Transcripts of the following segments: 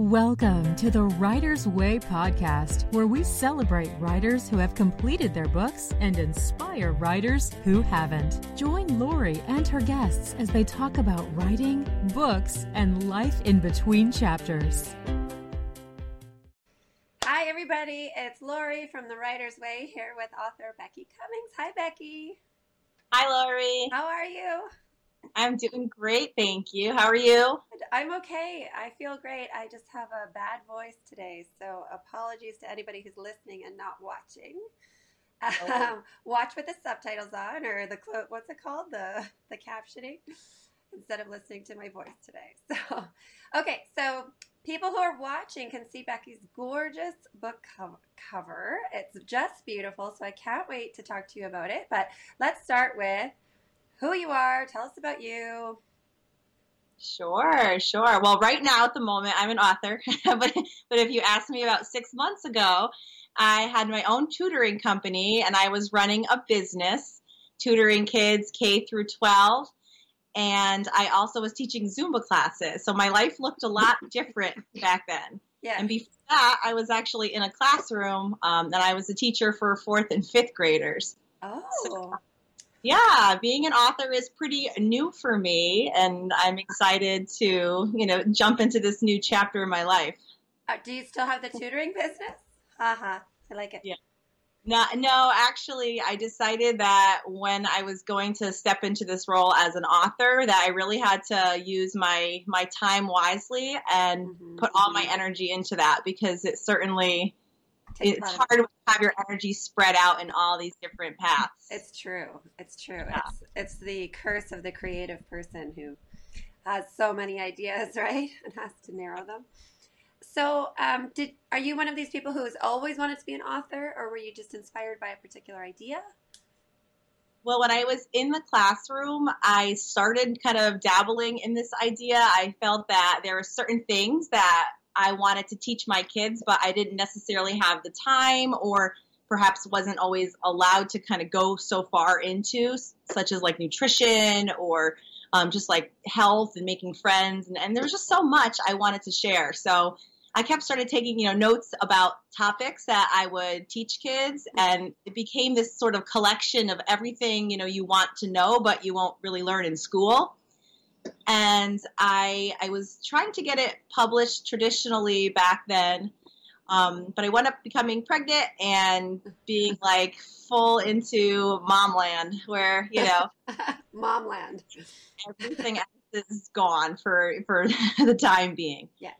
Welcome to the Writer's Way podcast, where we celebrate writers who have completed their books and inspire writers who haven't. Join Laurie and her guests as they talk about writing, books, and life in between chapters. Hi, everybody. It's Laurie from The Writer's Way here with author Becky Cummings. Hi, Becky. Hi, Laurie. How are you? I'm doing great, thank you. How are you? I'm okay. I feel great. I just have a bad voice today, so apologies to anybody who's listening and not watching. Oh. Um, watch with the subtitles on, or the what's it called, the the captioning, instead of listening to my voice today. So, okay, so people who are watching can see Becky's gorgeous book cover. It's just beautiful, so I can't wait to talk to you about it. But let's start with who you are. Tell us about you. Sure, sure. Well, right now at the moment, I'm an author, but but if you asked me about six months ago, I had my own tutoring company and I was running a business tutoring kids K through 12. And I also was teaching Zumba classes. So my life looked a lot different back then. Yeah. And before that, I was actually in a classroom um, and I was a teacher for fourth and fifth graders. Oh. So yeah, being an author is pretty new for me, and I'm excited to, you know, jump into this new chapter in my life. Uh, do you still have the tutoring business? Uh huh. I like it. Yeah. No, no, actually, I decided that when I was going to step into this role as an author, that I really had to use my my time wisely and mm-hmm. put all my energy into that because it certainly it's hard to have your energy spread out in all these different paths. It's true. It's true. Yeah. It's it's the curse of the creative person who has so many ideas, right, and has to narrow them. So, um, did are you one of these people who has always wanted to be an author, or were you just inspired by a particular idea? Well, when I was in the classroom, I started kind of dabbling in this idea. I felt that there were certain things that I wanted to teach my kids, but I didn't necessarily have the time or perhaps wasn't always allowed to kind of go so far into, such as like nutrition or um, just like health and making friends. And, and there was just so much I wanted to share. So I kept started taking, you know, notes about topics that I would teach kids and it became this sort of collection of everything, you know, you want to know, but you won't really learn in school and I I was trying to get it published traditionally back then, um, but I wound up becoming pregnant and being like full into momland, where you know, momland, everything else is gone for for the time being. Yes.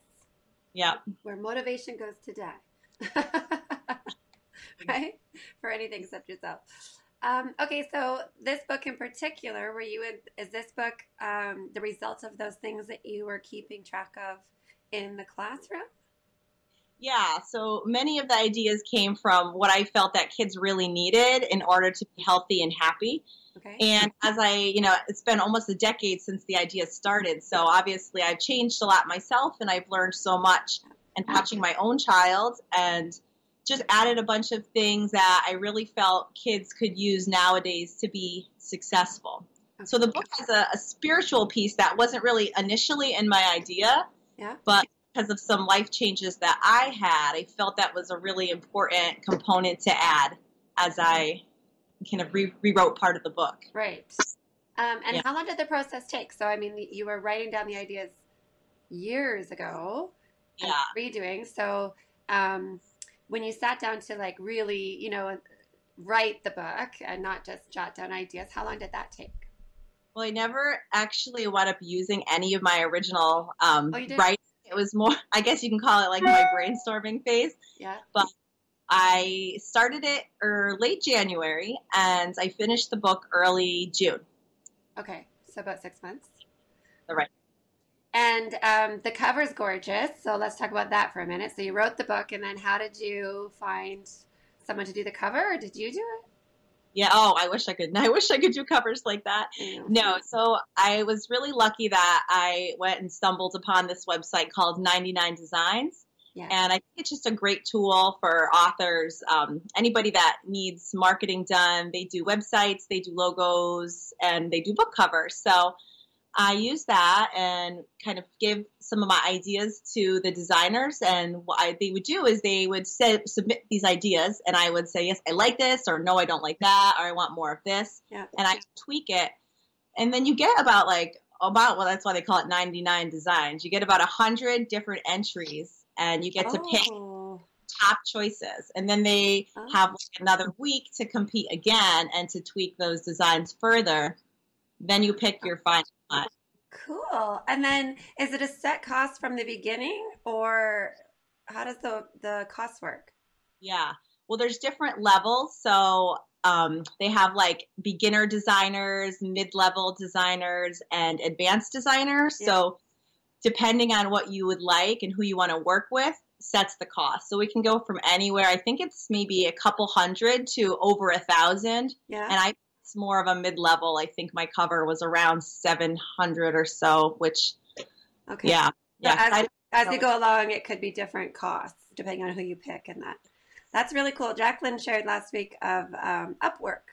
Yeah. Where motivation goes to die. right? For anything except yourself. Um, okay, so this book in particular, were you in, is this book um, the result of those things that you were keeping track of in the classroom? Yeah, so many of the ideas came from what I felt that kids really needed in order to be healthy and happy. Okay. And as I, you know, it's been almost a decade since the idea started. So obviously I've changed a lot myself and I've learned so much and watching my own child and just added a bunch of things that I really felt kids could use nowadays to be successful. So the book has a, a spiritual piece that wasn't really initially in my idea, yeah. but because of some life changes that I had, I felt that was a really important component to add as I kind of re- rewrote part of the book. Right. Um, and yeah. how long did the process take? So, I mean, you were writing down the ideas years ago, yeah, redoing. So, um, when you sat down to like really, you know, write the book and not just jot down ideas, how long did that take? Well, I never actually wound up using any of my original um, oh, writing. It was more, I guess you can call it like my brainstorming phase. Yeah. But I started it er, late January and I finished the book early June. Okay, so about six months. The right. And um, the cover's gorgeous. So let's talk about that for a minute. So you wrote the book, and then how did you find someone to do the cover, or did you do it? Yeah. Oh, I wish I could. I wish I could do covers like that. No. So I was really lucky that I went and stumbled upon this website called 99 Designs. Yeah. And I think it's just a great tool for authors. Um, anybody that needs marketing done, they do websites, they do logos, and they do book covers. So I use that and kind of give some of my ideas to the designers. And what I, they would do is they would say, submit these ideas, and I would say, yes, I like this, or no, I don't like that, or I want more of this. Yeah. And I tweak it. And then you get about like, about, well, that's why they call it 99 designs. You get about 100 different entries, and you get to pick Oh, top choices. And then they Oh. have like another week to compete again and to tweak those designs further. Then you pick your final one. cool. And then is it a set cost from the beginning or how does the, the cost work? Yeah. Well, there's different levels. So um, they have like beginner designers, mid level designers, and advanced designers. Yeah. So depending on what you would like and who you want to work with, sets the cost. So we can go from anywhere. I think it's maybe a couple hundred to over a thousand. Yeah. and I it's more of a mid level. I think my cover was around seven hundred or so, which okay. yeah, yeah. as- I- As you go along, it could be different costs depending on who you pick and that. That's really cool. Jacqueline shared last week of um, Upwork.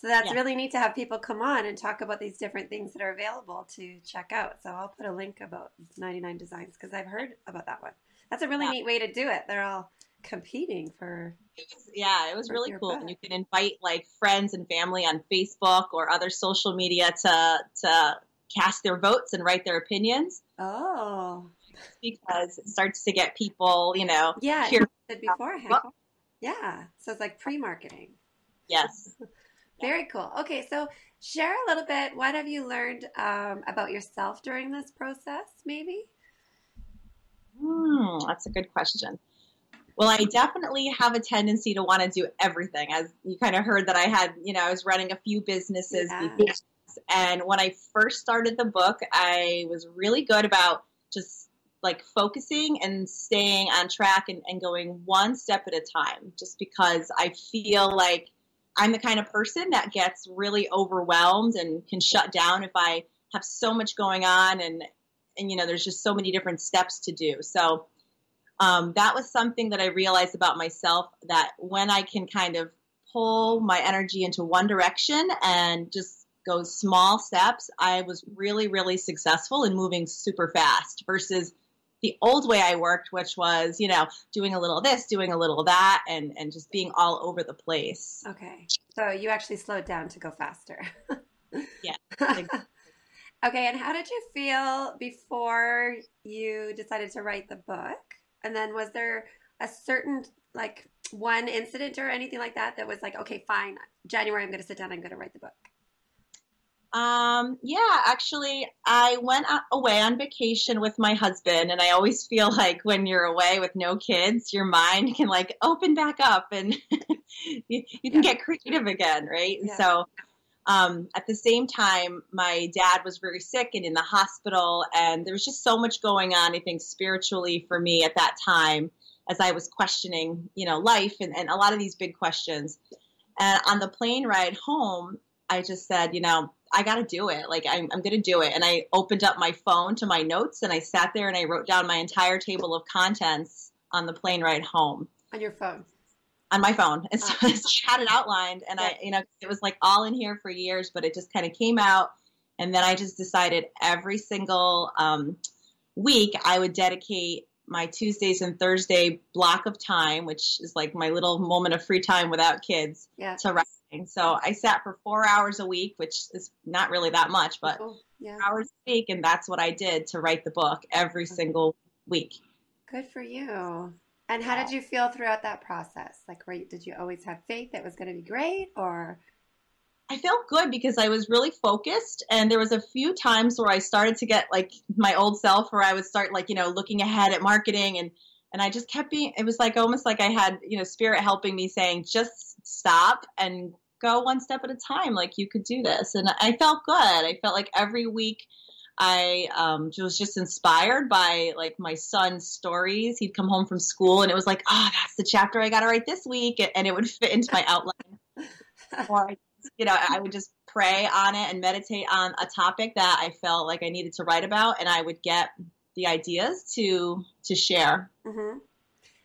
So that's Yeah. really neat to have people come on and talk about these different things that are available to check out. So I'll put a link about 99 Designs because I've heard about that one. That's a really Yeah. neat way to do it. They're all competing for. it was- yeah, it was really cool. book. And you can invite like friends and family on Facebook or other social media to to cast their votes and write their opinions Oh, because it starts to get people, you know, yeah. Here- beforehand. Well- Yeah. So it's like pre marketing. yes. Very cool. Okay, so share a little bit. What have you learned um, about yourself during this process, maybe? Hmm, that's a good question. Well, I definitely have a tendency to want to do everything. As you kind of heard that I had, you know, I was running a few businesses Yeah. And when I first started the book, I was really good about just like focusing and staying on track and, and going one step at a time, just because I feel like I'm the kind of person that gets really overwhelmed and can shut down if I have so much going on and and you know there's just so many different steps to do so um, that was something that i realized about myself that when i can kind of pull my energy into one direction and just go small steps i was really really successful in moving super fast versus the old way i worked which was you know doing a little of this doing a little of that and and just being all over the place Okay, so you actually slowed down to go faster. Yeah. okay, and how did you feel before you decided to write the book? And then was there a certain, like, one incident or anything like that that was like, okay, fine, January, I'm going to sit down, I'm going to write the book? Um, yeah, actually, I went away on vacation with my husband, and I always feel like when you're away with no kids, your mind can like open back up and you, you can get creative again, right? Yeah. so, um, at the same time, my dad was very sick and in the hospital, and there was just so much going on, I think, spiritually for me at that time as I was questioning, you know, life and, and a lot of these big questions. And on the plane ride home, I just said, you know, I got to do it. Like, I'm, I'm going to do it. And I opened up my phone to my notes and I sat there and I wrote down my entire table of contents on the plane ride home On your phone. On my phone. And so. I had it outlined and I, you know, it was like all in here for years, but it just kind of came out. And then I just decided every single um, week I would dedicate my Tuesdays and Thursday block of time, which is like my little moment of free time without kids, Yeah. to writing. So I sat for four hours a week, which is not really that much, but Cool. Yeah. hours a week. And that's what I did to write the book every single week. Good for you. And how did you feel throughout that process? Like, were you, did you always have faith it was going to be great, or I felt good because I was really focused and there was a few times where I started to get like my old self where I would start like, you know, looking ahead at marketing and and I just kept being it was like almost like I had, you know, spirit helping me saying just stop and go one step at a time like you could do this and I felt good. I felt like every week I um, was just inspired by like my son's stories. He'd come home from school and it was like, oh, that's the chapter I got to write this week, and it would fit into my outline. or you know, I would just pray on it and meditate on a topic that I felt like I needed to write about, and I would get the ideas to to share. hmm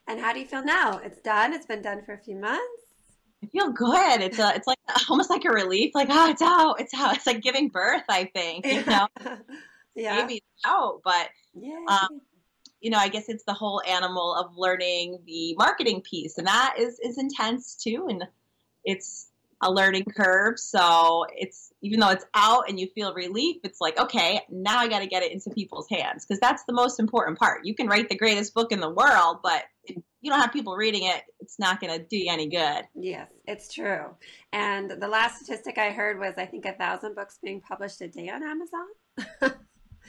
And how do you feel now? It's done. It's been done for a few months. I feel good. It's a, it's like almost like a relief. Like, oh, it's out. It's out. It's like giving birth. I think you know, yeah, baby's out. But yeah. um, you know, I guess it's the whole animal of learning the marketing piece, and that is is intense too, and it's a learning curve. So it's even though it's out and you feel relief, it's like okay, now I got to get it into people's hands because that's the most important part. You can write the greatest book in the world, but if you don't have people reading it, it's not going to do you any good. Yes, it's true. And the last statistic I heard was I think a thousand books being published a day on Amazon.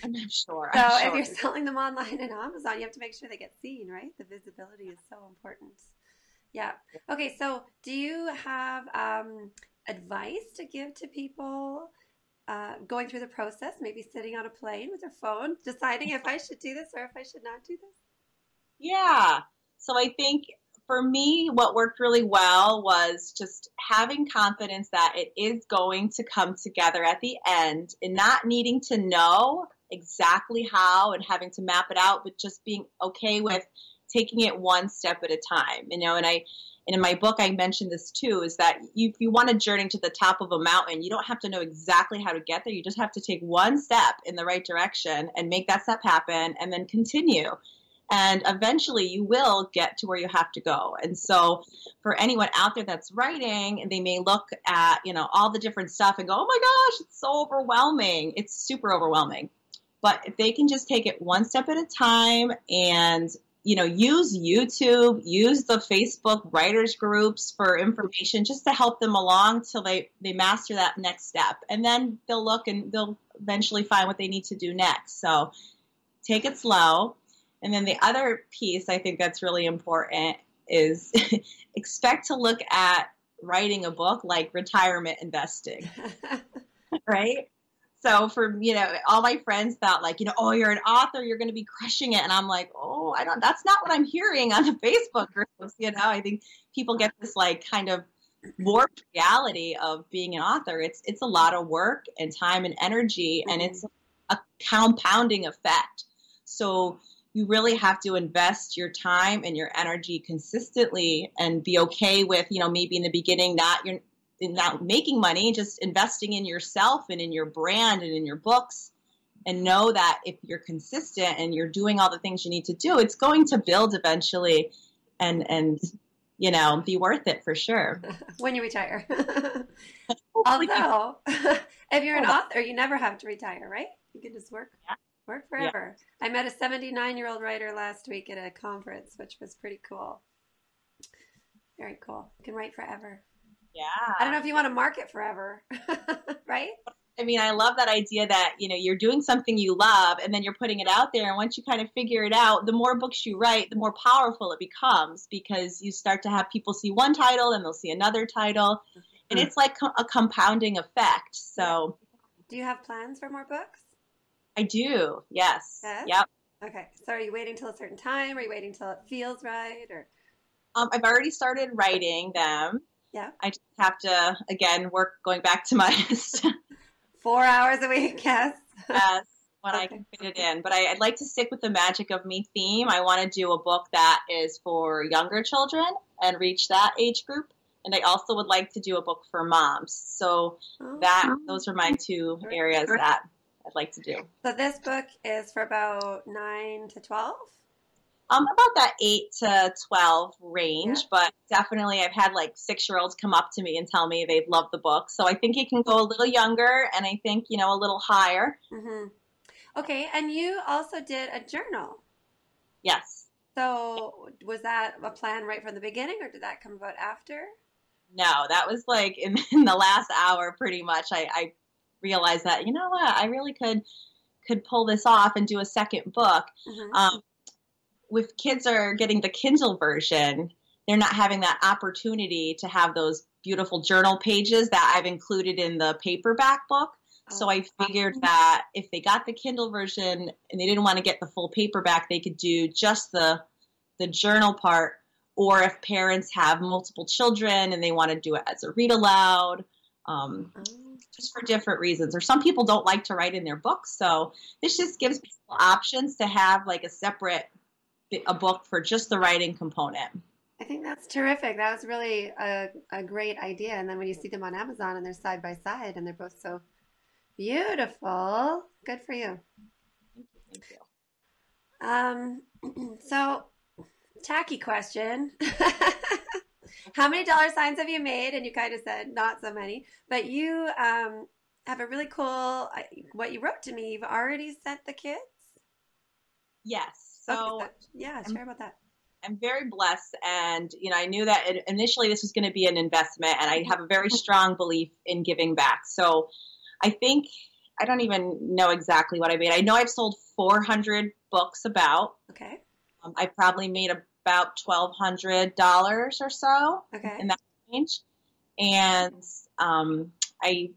I'm not sure. So I'm if sure. you're selling them online and Amazon, you have to make sure they get seen, right? The visibility is so important. Yeah. Okay. So do you have um, advice to give to people uh, going through the process? Maybe sitting on a plane with their phone, deciding if I should do this or if I should not do this. Yeah. So I think for me, what worked really well was just having confidence that it is going to come together at the end and not needing to know exactly how and having to map it out, but just being okay with taking it one step at a time. You know, and I and in my book I mentioned this too, is that if you want to journey to the top of a mountain, you don't have to know exactly how to get there. You just have to take one step in the right direction and make that step happen and then continue and eventually you will get to where you have to go. And so for anyone out there that's writing they may look at you know all the different stuff and go oh my gosh it's so overwhelming. It's super overwhelming. But if they can just take it one step at a time and you know use youtube use the facebook writers groups for information just to help them along till they they master that next step. And then they'll look and they'll eventually find what they need to do next. So take it slow and then the other piece I think that's really important is expect to look at writing a book like retirement investing, right? So for you know, all my friends thought like, you know, oh, you're an author, you're going to be crushing it, and I'm like, oh, I don't. That's not what I'm hearing on the Facebook groups. You know, I think people get this like kind of warped reality of being an author. It's it's a lot of work and time and energy, and it's mm-hmm. a compounding effect. So you really have to invest your time and your energy consistently and be okay with you know maybe in the beginning not you're not making money just investing in yourself and in your brand and in your books and know that if you're consistent and you're doing all the things you need to do it's going to build eventually and and you know be worth it for sure. When you retire. Although if you're an author you never have to retire right? You can just work. Yeah Work forever. Yeah. I met a 79 year old writer last week at a conference, which was pretty cool. Very cool. You can write forever. Yeah. I don't know if you want to market forever, right? I mean, I love that idea that, you know, you're doing something you love and then you're putting it out there. And once you kind of figure it out, the more books you write, the more powerful it becomes because you start to have people see one title and they'll see another title. And mm-hmm. it's like a compounding effect. So, do you have plans for more books? I do. Yes. yes. Yep. Okay. So are you waiting till a certain time? Are you waiting till it feels right? Or um, I've already started writing them. Yeah. I just have to again work going back to my four hours a week. Yes. yes. When okay. I can fit it in, but I, I'd like to stick with the magic of me theme. I want to do a book that is for younger children and reach that age group and I also would like to do a book for moms. So oh. that those are my two areas that I'd like to do. So this book is for about nine to twelve. Um, about that eight to twelve range, yeah. but definitely I've had like six year olds come up to me and tell me they've loved the book. So I think it can go a little younger, and I think you know a little higher. Mm-hmm. Okay, and you also did a journal. Yes. So was that a plan right from the beginning, or did that come about after? No, that was like in, in the last hour, pretty much. I, I realized that you know what I really could could pull this off and do a second book. Mm-hmm. Um, with kids are getting the Kindle version, they're not having that opportunity to have those beautiful journal pages that I've included in the paperback book. So I oh, figured that if they got the Kindle version and they didn't want to get the full paperback, they could do just the the journal part. Or if parents have multiple children and they want to do it as a read aloud, um, oh just for different reasons. Or some people don't like to write in their books, so this just gives people options to have like a separate a book for just the writing component. I think that's terrific. That was really a, a great idea. And then when you see them on Amazon and they're side by side and they're both so beautiful, good for you. Thank you. Thank you. Um, so, tacky question. How many dollar signs have you made? And you kind of said not so many, but you um, have a really cool, what you wrote to me, you've already sent the kids? Yes. So, okay, yeah, share about that. I'm very blessed, and you know, I knew that initially this was going to be an investment, and I have a very strong belief in giving back. So, I think I don't even know exactly what I made. I know I've sold 400 books about. Okay. Um, I probably made about $1,200 or so okay. in that range, and um, I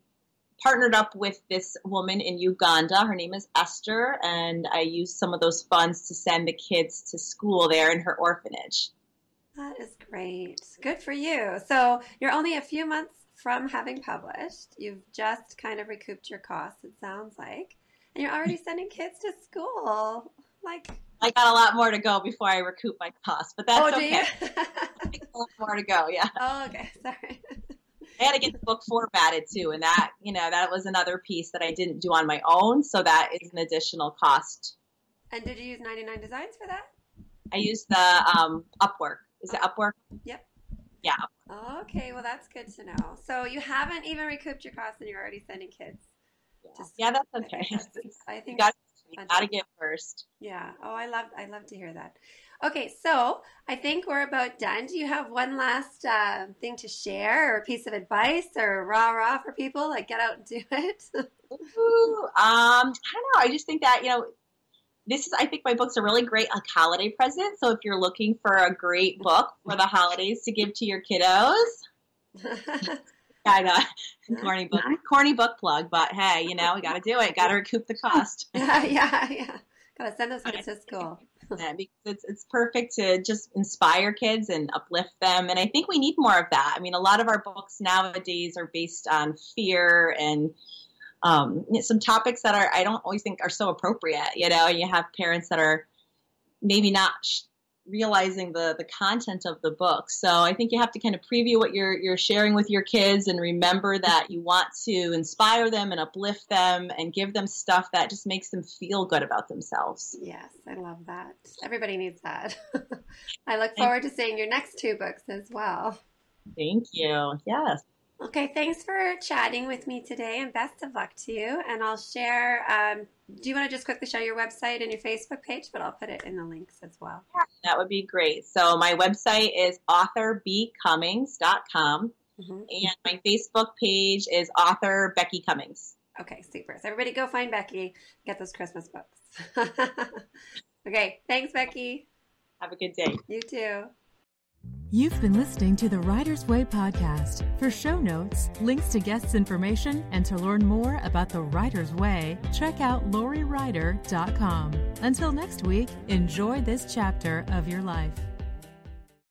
partnered up with this woman in Uganda. Her name is Esther, and I used some of those funds to send the kids to school there in her orphanage. That is great. Good for you. So you're only a few months from having published. You've just kind of recouped your costs, it sounds like. And you're already sending kids to school. Like I got a lot more to go before I recoup my costs, but that's oh, okay. a lot more to go, yeah. Oh, okay. Sorry. I had to get the book formatted too, and that you know that was another piece that I didn't do on my own, so that is an additional cost. And did you use 99 Designs for that? I used the um, Upwork. Is it Upwork? Yep. Yeah. Okay, well that's good to know. So you haven't even recouped your costs, and you're already sending kids. Yeah, yeah that's okay. I think you got to get first. Yeah. Oh, I love I love to hear that. Okay, so I think we're about done. Do you have one last uh, thing to share, or a piece of advice, or rah rah for people? Like get out and do it. Ooh, um, I don't know. I just think that you know, this is. I think my books are really great like holiday present. So if you're looking for a great book for the holidays to give to your kiddos. I know. corny book, corny book plug, but hey, you know, we got to do it. Got to recoup the cost. yeah, yeah, yeah. Got to send those kids to school. yeah, because it's it's perfect to just inspire kids and uplift them, and I think we need more of that. I mean, a lot of our books nowadays are based on fear and um, some topics that are I don't always think are so appropriate. You know, and you have parents that are maybe not realizing the the content of the book. So I think you have to kind of preview what you're you're sharing with your kids and remember that you want to inspire them and uplift them and give them stuff that just makes them feel good about themselves. Yes, I love that. Everybody needs that. I look forward to seeing your next two books as well. Thank you. Yes. Okay, thanks for chatting with me today and best of luck to you. And I'll share, um, do you want to just quickly show your website and your Facebook page? But I'll put it in the links as well. Yeah, that would be great. So my website is authorbcummings.com mm-hmm. and my Facebook page is author Becky Cummings. Okay, super. So everybody go find Becky, get those Christmas books. okay, thanks, Becky. Have a good day. You too. You've been listening to the Writer's Way podcast. For show notes, links to guests' information, and to learn more about the Writer's Way, check out lauriewrighter.com. Until next week, enjoy this chapter of your life.